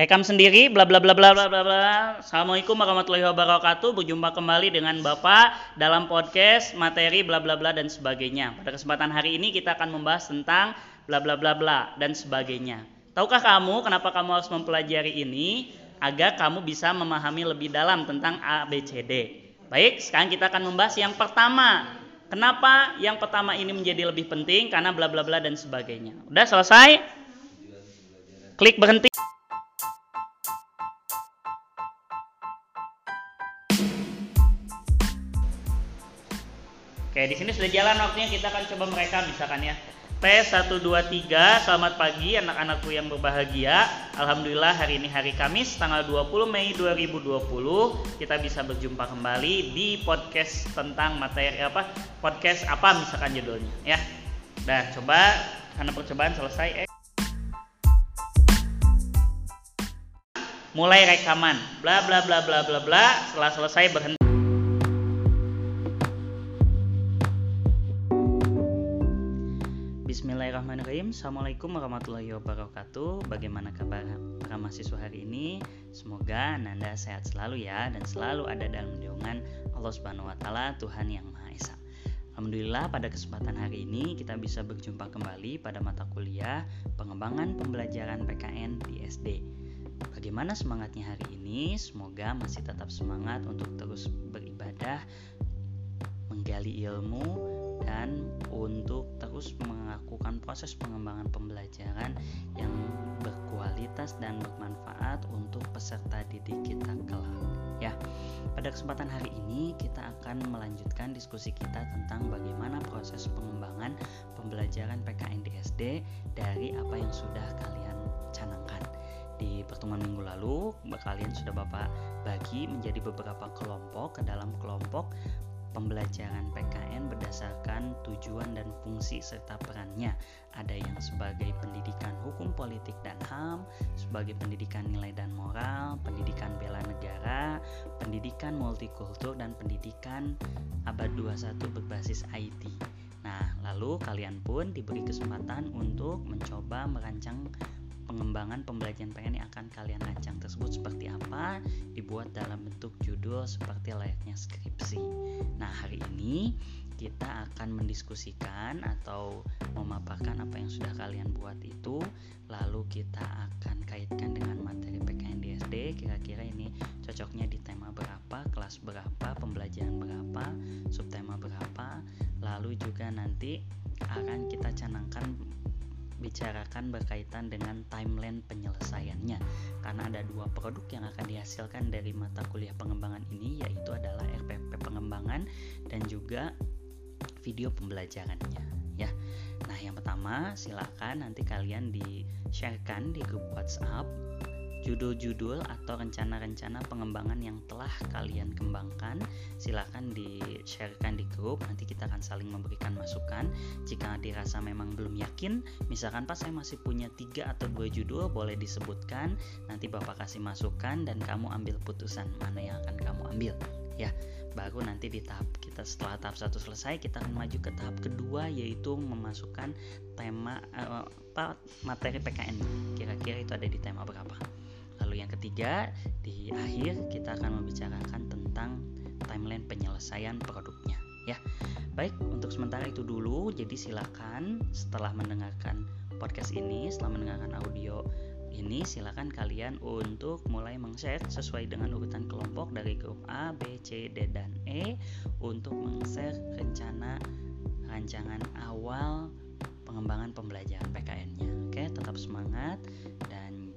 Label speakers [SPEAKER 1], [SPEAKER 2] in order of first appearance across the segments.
[SPEAKER 1] Rekam sendiri, bla bla bla bla bla bla bla. Assalamualaikum warahmatullahi wabarakatuh. Berjumpa kembali dengan Bapak dalam podcast materi bla bla bla dan sebagainya. Pada kesempatan hari ini kita akan membahas tentang bla bla bla bla dan sebagainya. Tahukah kamu kenapa kamu harus mempelajari ini? Agar kamu bisa memahami lebih dalam tentang A, B, C, D. Baik, sekarang kita akan membahas yang pertama. Kenapa yang pertama ini menjadi lebih penting? Karena bla bla bla dan sebagainya. Udah selesai? Klik berhenti. Oke, di sini sudah jalan waktunya kita akan coba mereka misalkan ya. Tes 1 2 3. Selamat pagi anak-anakku yang berbahagia. Alhamdulillah hari ini hari Kamis tanggal 20 Mei 2020 kita bisa berjumpa kembali di podcast tentang materi apa? Podcast apa misalkan judulnya ya. Udah coba karena percobaan selesai eh. Mulai rekaman. Bla bla bla bla bla bla. Setelah selesai berhenti Assalamualaikum warahmatullahi wabarakatuh. Bagaimana kabar para mahasiswa hari ini? Semoga Nanda sehat selalu ya Dan selalu ada dalam lindungan Allah subhanahu wa ta'ala Tuhan yang Maha Esa. Alhamdulillah pada kesempatan hari ini kita bisa berjumpa kembali pada mata kuliah Pengembangan pembelajaran PKN di SD Bagaimana semangatnya hari ini? Semoga masih tetap semangat untuk terus beribadah Menggali ilmu dan untuk terus melakukan proses pengembangan pembelajaran yang berkualitas dan bermanfaat untuk peserta didik kita kelak. Ya, pada kesempatan hari ini kita akan melanjutkan diskusi kita tentang bagaimana proses pengembangan pembelajaran PKN di SD dari apa yang sudah kalian canangkan di pertemuan minggu lalu kalian sudah Bapak bagi menjadi beberapa kelompok ke dalam kelompok pembelajaran PKN berdasarkan tujuan dan fungsi serta perannya. Ada yang sebagai pendidikan hukum politik dan HAM, sebagai pendidikan nilai dan moral, pendidikan bela negara, pendidikan multikultur dan pendidikan abad 21 berbasis IT. Nah, lalu kalian pun diberi kesempatan untuk mencoba merancang pengembangan pembelajaran PKN yang akan kalian rancang tersebut seperti apa dibuat dalam bentuk judul seperti layaknya skripsi. Nah, hari ini kita akan mendiskusikan atau memaparkan apa yang sudah kalian buat itu lalu kita akan kaitkan dengan materi PKN di SD kira-kira ini cocoknya di tema berapa kelas berapa pembelajaran berapa subtema berapa lalu juga nanti akan kita canangkan bicarakan berkaitan dengan timeline penyelesaiannya karena ada dua produk yang akan dihasilkan dari mata kuliah pengembangan ini yaitu adalah RPP pengembangan dan juga video pembelajarannya ya. Nah, yang pertama silakan nanti kalian di-sharekan di grup WhatsApp judul-judul atau rencana-rencana pengembangan yang telah kalian kembangkan silahkan di-sharekan di grup. Nanti kita akan saling memberikan masukan. Jika dirasa memang belum yakin misalkan pas saya masih punya tiga atau dua judul boleh disebutkan. Nanti bapak kasih masukan dan kamu ambil putusan mana yang akan kamu ambil. Ya baru nanti di tahap kita setelah tahap satu selesai kita akan maju ke tahap kedua yaitu memasukkan tema uh, materi PKN kira-kira itu ada di tema berapa Lalu yang ketiga, di akhir kita akan membicarakan tentang timeline penyelesaian produknya ya. Baik, untuk sementara itu dulu. Jadi silakan setelah mendengarkan podcast ini, setelah mendengarkan audio ini silakan kalian untuk mulai meng-share sesuai dengan urutan kelompok dari grup A, B, C, D dan E untuk meng-share rencana rancangan awal pengembangan pembelajaran PKN-nya. Oke, tetap semangat dan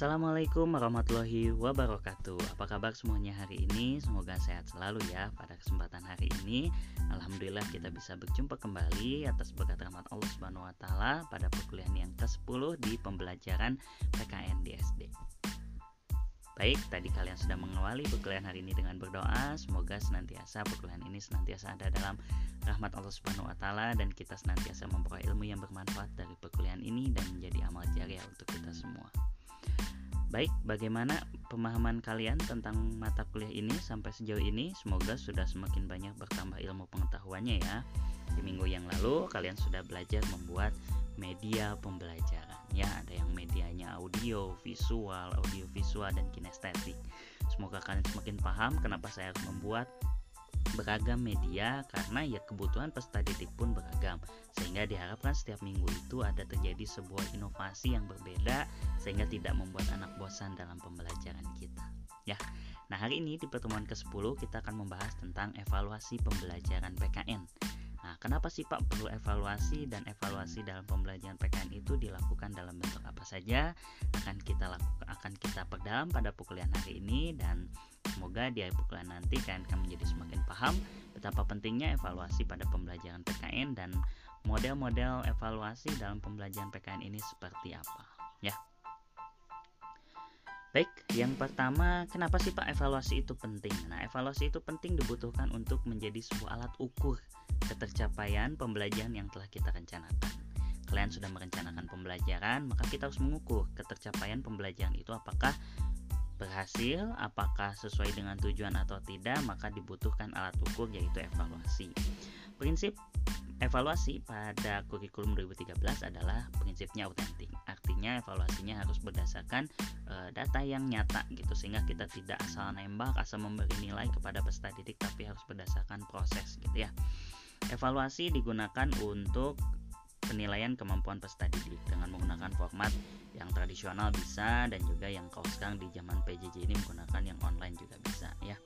[SPEAKER 1] Assalamualaikum warahmatullahi wabarakatuh Apa kabar semuanya hari ini? Semoga sehat selalu ya pada kesempatan hari ini Alhamdulillah kita bisa berjumpa kembali atas berkat rahmat Allah Subhanahu wa taala pada perkuliahan yang ke-10 di pembelajaran PKN di SD. Baik, tadi kalian sudah mengawali perkuliahan hari ini dengan berdoa. Semoga senantiasa perkuliahan ini senantiasa ada dalam rahmat Allah Subhanahu wa taala dan kita senantiasa memperoleh ilmu yang bermanfaat dari perkuliahan ini dan menjadi amal jariah untuk kita semua. Baik, bagaimana pemahaman kalian tentang mata kuliah ini sampai sejauh ini? Semoga sudah semakin banyak bertambah ilmu pengetahuannya ya. Di minggu yang lalu kalian sudah belajar membuat media pembelajaran. Ya, ada yang medianya audio, visual, audio visual dan kinestetik. Semoga kalian semakin paham kenapa saya harus membuat beragam media karena ya kebutuhan peserta didik pun beragam. Sehingga diharapkan setiap minggu itu ada terjadi sebuah inovasi yang berbeda sehingga tidak membuat anak bosan dalam pembelajaran kita. Ya nah hari ini di pertemuan ke-10 kita akan membahas tentang evaluasi pembelajaran PKN Nah, kenapa sih Pak perlu evaluasi dan evaluasi dalam pembelajaran PKN itu dilakukan dalam bentuk apa saja? Akan kita lakukan akan kita perdalam pada perkuliahan hari ini dan Semoga di akhir pukulan nanti kalian akan menjadi semakin paham betapa pentingnya evaluasi pada pembelajaran PKN dan model-model evaluasi dalam pembelajaran PKN ini seperti apa. Ya. Baik, yang pertama, kenapa sih Pak evaluasi itu penting? Nah, evaluasi itu penting dibutuhkan untuk menjadi sebuah alat ukur ketercapaian pembelajaran yang telah kita rencanakan. Kalian sudah merencanakan pembelajaran, maka kita harus mengukur ketercapaian pembelajaran itu apakah berhasil, apakah sesuai dengan tujuan atau tidak, maka dibutuhkan alat ukur yaitu evaluasi. Prinsip evaluasi pada kurikulum 2013 adalah prinsipnya autentik. Artinya evaluasinya harus berdasarkan e, data yang nyata gitu sehingga kita tidak asal nembak, asal memberi nilai kepada peserta didik tapi harus berdasarkan proses gitu ya. Evaluasi digunakan untuk penilaian kemampuan peserta didik dengan menggunakan format yang tradisional bisa dan juga yang kalau sekarang di zaman PJJ ini menggunakan yang online juga bisa ya.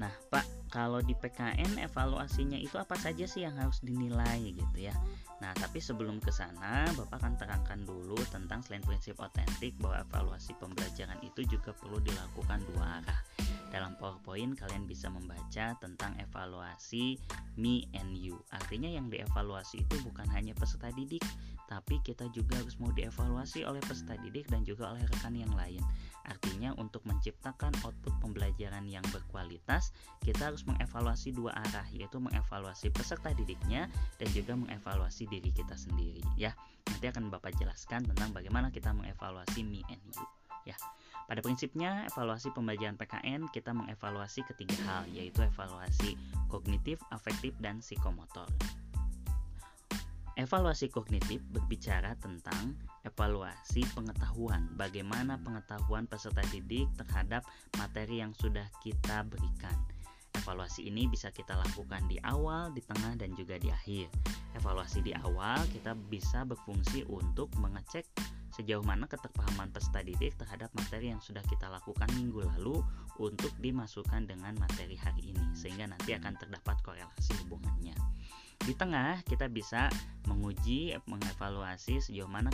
[SPEAKER 1] Nah, Pak, kalau di PKN evaluasinya itu apa saja sih yang harus dinilai gitu ya. Nah, tapi sebelum ke sana, Bapak akan terangkan dulu tentang selain prinsip otentik bahwa evaluasi pembelajaran itu juga perlu dilakukan dua arah. Dalam PowerPoint kalian bisa membaca tentang evaluasi me and you. Artinya yang dievaluasi itu bukan hanya peserta didik, tapi kita juga harus mau dievaluasi oleh peserta didik dan juga oleh rekan yang lain. Artinya untuk menciptakan output pembelajaran yang berkualitas, kita harus mengevaluasi dua arah, yaitu mengevaluasi peserta didiknya dan juga mengevaluasi diri kita sendiri ya. Nanti akan Bapak jelaskan tentang bagaimana kita mengevaluasi me and you ya. Pada prinsipnya, evaluasi pembelajaran PKN kita mengevaluasi ketiga hal, yaitu evaluasi kognitif, afektif, dan psikomotor. Evaluasi kognitif berbicara tentang evaluasi pengetahuan, bagaimana pengetahuan peserta didik terhadap materi yang sudah kita berikan. Evaluasi ini bisa kita lakukan di awal, di tengah, dan juga di akhir. Evaluasi di awal kita bisa berfungsi untuk mengecek sejauh mana keterpahaman peserta didik terhadap materi yang sudah kita lakukan minggu lalu untuk dimasukkan dengan materi hari ini sehingga nanti akan terdapat korelasi hubungannya. Di tengah kita bisa menguji mengevaluasi sejauh mana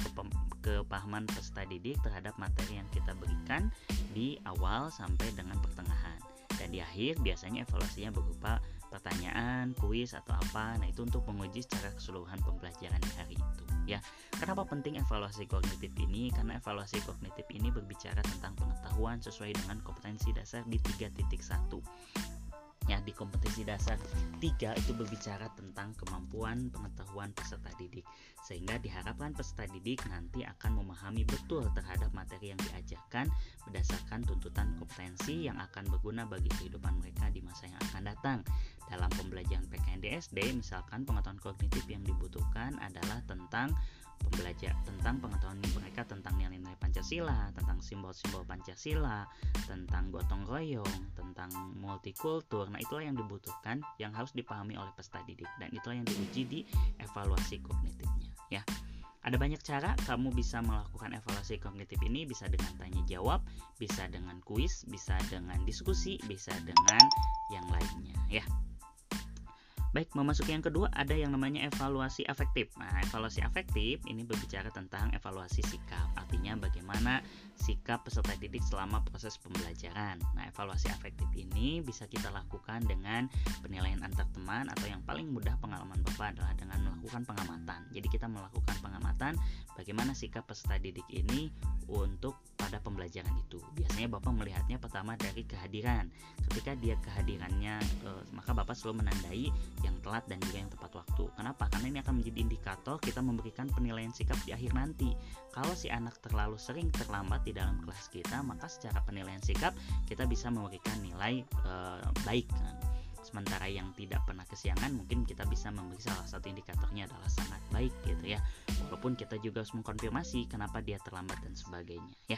[SPEAKER 1] kepahaman peserta didik terhadap materi yang kita berikan di awal sampai dengan pertengahan. Dan di akhir biasanya evaluasinya berupa pertanyaan, kuis atau apa. Nah, itu untuk menguji secara keseluruhan pembelajaran di hari itu ya. Kenapa penting evaluasi kognitif ini? Karena evaluasi kognitif ini berbicara tentang pengetahuan sesuai dengan kompetensi dasar di 3.1 ya di kompetensi dasar 3 itu berbicara tentang kemampuan pengetahuan peserta didik. Sehingga diharapkan peserta didik nanti akan memahami betul terhadap materi yang diajarkan berdasarkan tuntutan kompetensi yang akan berguna bagi kehidupan mereka di masa yang akan datang. Dalam pembelajaran PKN di SD misalkan pengetahuan kognitif yang dibutuhkan adalah tentang pembelajar tentang pengetahuan mereka tentang nilai-nilai Pancasila, tentang simbol-simbol Pancasila, tentang gotong royong, tentang multikultur. Nah, itulah yang dibutuhkan yang harus dipahami oleh peserta didik dan itulah yang diuji di evaluasi kognitifnya, ya. Ada banyak cara kamu bisa melakukan evaluasi kognitif ini bisa dengan tanya jawab, bisa dengan kuis, bisa dengan diskusi, bisa dengan yang lainnya ya. Baik, memasuki yang kedua ada yang namanya evaluasi afektif. Nah, evaluasi afektif ini berbicara tentang evaluasi sikap. Artinya bagaimana sikap peserta didik selama proses pembelajaran. Nah, evaluasi afektif ini bisa kita lakukan dengan penilaian antar teman atau yang paling mudah pengalaman Bapak adalah dengan melakukan pengamatan. Jadi kita melakukan pengamatan bagaimana sikap peserta didik ini untuk pada pembelajaran itu. Biasanya Bapak melihatnya pertama dari kehadiran. Ketika dia kehadirannya, e, maka Bapak selalu menandai yang telat dan juga yang tepat waktu. Kenapa? Karena ini akan menjadi indikator kita memberikan penilaian sikap di akhir nanti. Kalau si anak terlalu sering terlambat di dalam kelas kita, maka secara penilaian sikap kita bisa memberikan nilai e, baik. Kan? sementara yang tidak pernah kesiangan mungkin kita bisa memberi salah satu indikatornya adalah sangat baik gitu ya walaupun kita juga harus mengkonfirmasi kenapa dia terlambat dan sebagainya ya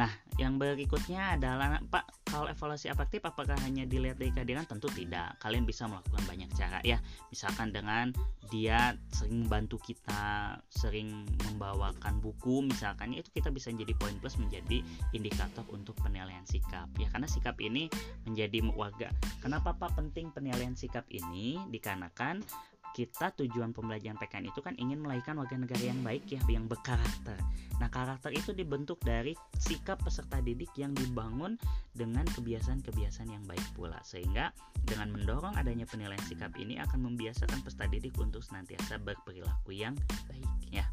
[SPEAKER 1] Nah, yang berikutnya adalah Pak, kalau evaluasi afektif apakah hanya dilihat dari kehadiran? Tentu tidak. Kalian bisa melakukan banyak cara ya. Misalkan dengan dia sering membantu kita, sering membawakan buku misalkan itu kita bisa menjadi poin plus menjadi indikator untuk penilaian sikap. Ya, karena sikap ini menjadi warga. Kenapa Pak penting penilaian sikap ini? Dikarenakan kita tujuan pembelajaran PKN itu kan ingin melahirkan warga negara yang baik ya, yang berkarakter. Nah, karakter itu dibentuk dari sikap peserta didik yang dibangun dengan kebiasaan-kebiasaan yang baik pula. Sehingga dengan mendorong adanya penilaian sikap ini akan membiasakan peserta didik untuk senantiasa berperilaku yang baik ya.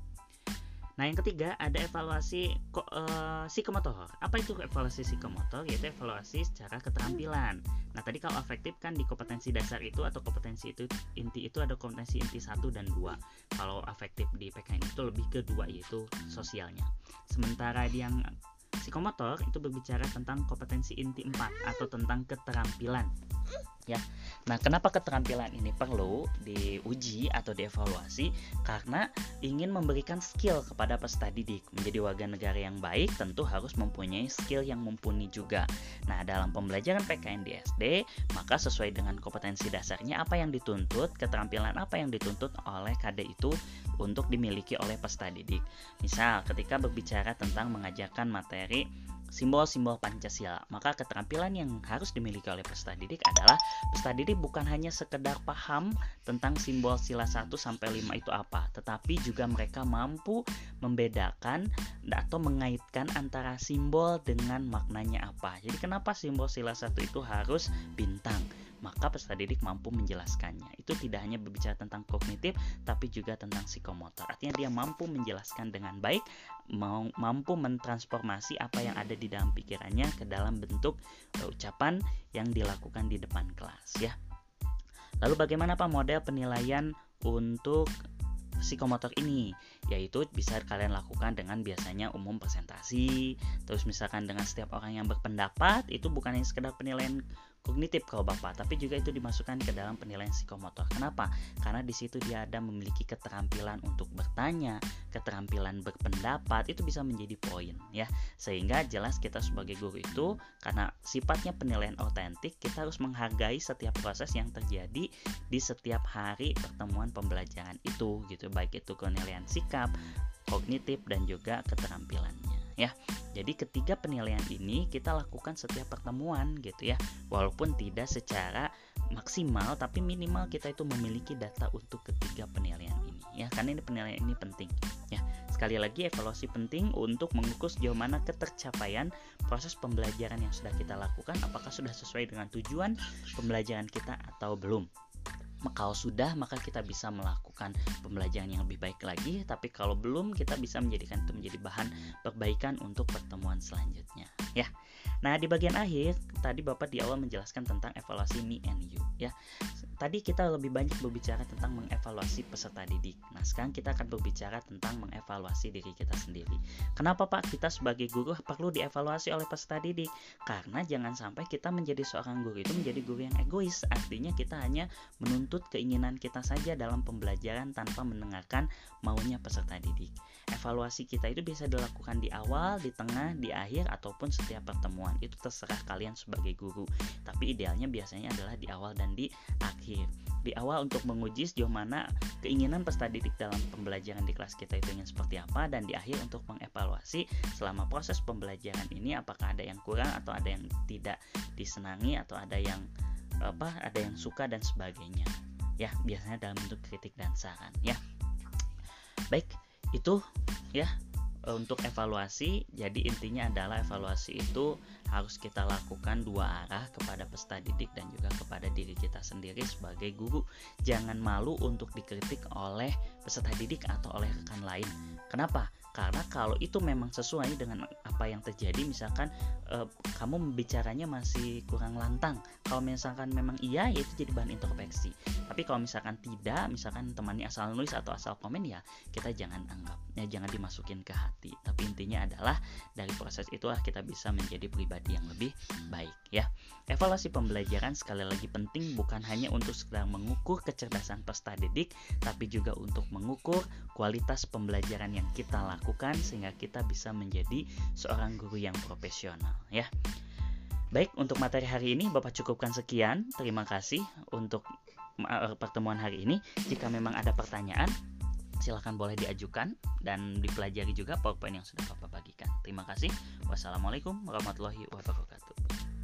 [SPEAKER 1] Nah, yang ketiga ada evaluasi uh, psikomotor. Apa itu evaluasi psikomotor? Yaitu evaluasi secara keterampilan. Nah, tadi kalau afektif kan di kompetensi dasar itu atau kompetensi itu inti itu ada kompetensi inti satu dan dua. Kalau afektif di PKN itu lebih ke dua yaitu sosialnya. Sementara di yang psikomotor itu berbicara tentang kompetensi inti 4 atau tentang keterampilan ya. Nah, kenapa keterampilan ini perlu diuji atau dievaluasi? Karena ingin memberikan skill kepada peserta didik. Menjadi warga negara yang baik tentu harus mempunyai skill yang mumpuni juga. Nah, dalam pembelajaran PKN di SD, maka sesuai dengan kompetensi dasarnya apa yang dituntut, keterampilan apa yang dituntut oleh KD itu untuk dimiliki oleh peserta didik. Misal, ketika berbicara tentang mengajarkan materi simbol-simbol Pancasila. Maka keterampilan yang harus dimiliki oleh peserta didik adalah peserta didik bukan hanya sekedar paham tentang simbol sila 1 sampai 5 itu apa, tetapi juga mereka mampu membedakan atau mengaitkan antara simbol dengan maknanya apa. Jadi kenapa simbol sila 1 itu harus bintang? Maka peserta didik mampu menjelaskannya. Itu tidak hanya berbicara tentang kognitif, tapi juga tentang psikomotor. Artinya dia mampu menjelaskan dengan baik, mampu mentransformasi apa yang ada di dalam pikirannya ke dalam bentuk uh, ucapan yang dilakukan di depan kelas ya. Lalu bagaimana Pak model penilaian untuk psikomotor ini yaitu bisa kalian lakukan dengan biasanya umum presentasi terus misalkan dengan setiap orang yang berpendapat itu bukan hanya sekedar penilaian kognitif kalau Bapak, tapi juga itu dimasukkan ke dalam penilaian psikomotor. Kenapa? Karena di situ dia ada memiliki keterampilan untuk bertanya, keterampilan berpendapat, itu bisa menjadi poin ya. Sehingga jelas kita sebagai guru itu karena sifatnya penilaian autentik, kita harus menghargai setiap proses yang terjadi di setiap hari pertemuan pembelajaran itu gitu, baik itu penilaian sikap, kognitif dan juga keterampilannya ya. Jadi ketiga penilaian ini kita lakukan setiap pertemuan gitu ya. Walaupun tidak secara maksimal tapi minimal kita itu memiliki data untuk ketiga penilaian ini ya. Karena ini penilaian ini penting ya. Sekali lagi evaluasi penting untuk mengukur sejauh mana ketercapaian proses pembelajaran yang sudah kita lakukan apakah sudah sesuai dengan tujuan pembelajaran kita atau belum kalau sudah maka kita bisa melakukan pembelajaran yang lebih baik lagi. Tapi kalau belum kita bisa menjadikan itu menjadi bahan perbaikan untuk pertemuan selanjutnya. Ya nah di bagian akhir tadi Bapak di awal menjelaskan tentang evaluasi me and you ya. Tadi kita lebih banyak berbicara tentang mengevaluasi peserta didik. Nah sekarang kita akan berbicara tentang mengevaluasi diri kita sendiri. Kenapa Pak kita sebagai guru perlu dievaluasi oleh peserta didik? Karena jangan sampai kita menjadi seorang guru itu menjadi guru yang egois. Artinya kita hanya menuntut keinginan kita saja dalam pembelajaran tanpa mendengarkan maunya peserta didik. Evaluasi kita itu bisa dilakukan di awal, di tengah, di akhir, ataupun setiap pertemuan. Itu terserah kalian sebagai guru. Tapi idealnya biasanya adalah di awal dan di akhir. Di awal untuk menguji sejauh mana keinginan peserta didik dalam pembelajaran di kelas kita itu ingin seperti apa, dan di akhir untuk mengevaluasi selama proses pembelajaran ini apakah ada yang kurang atau ada yang tidak disenangi atau ada yang apa ada yang suka dan sebagainya ya biasanya dalam bentuk kritik dan saran ya baik itu ya untuk evaluasi jadi intinya adalah evaluasi itu harus kita lakukan dua arah kepada peserta didik dan juga kepada diri kita sendiri sebagai guru. Jangan malu untuk dikritik oleh peserta didik atau oleh rekan lain. Kenapa? Karena kalau itu memang sesuai dengan apa yang terjadi misalkan uh, kamu bicaranya masih kurang lantang. Kalau misalkan memang iya ya itu jadi bahan introspeksi. Tapi kalau misalkan tidak misalkan temannya asal nulis atau asal komen ya kita jangan anggap ya jangan dimasukin ke hati tapi intinya adalah dari proses itulah kita bisa menjadi pribadi yang lebih baik ya evaluasi pembelajaran sekali lagi penting bukan hanya untuk sekedar mengukur kecerdasan peserta didik tapi juga untuk mengukur kualitas pembelajaran yang kita lakukan sehingga kita bisa menjadi seorang guru yang profesional ya. Baik, untuk materi hari ini Bapak cukupkan sekian. Terima kasih untuk eh, pertemuan hari ini. Jika memang ada pertanyaan, silahkan boleh diajukan dan dipelajari juga PowerPoint yang sudah Bapak bagikan. Terima kasih. Wassalamualaikum warahmatullahi wabarakatuh.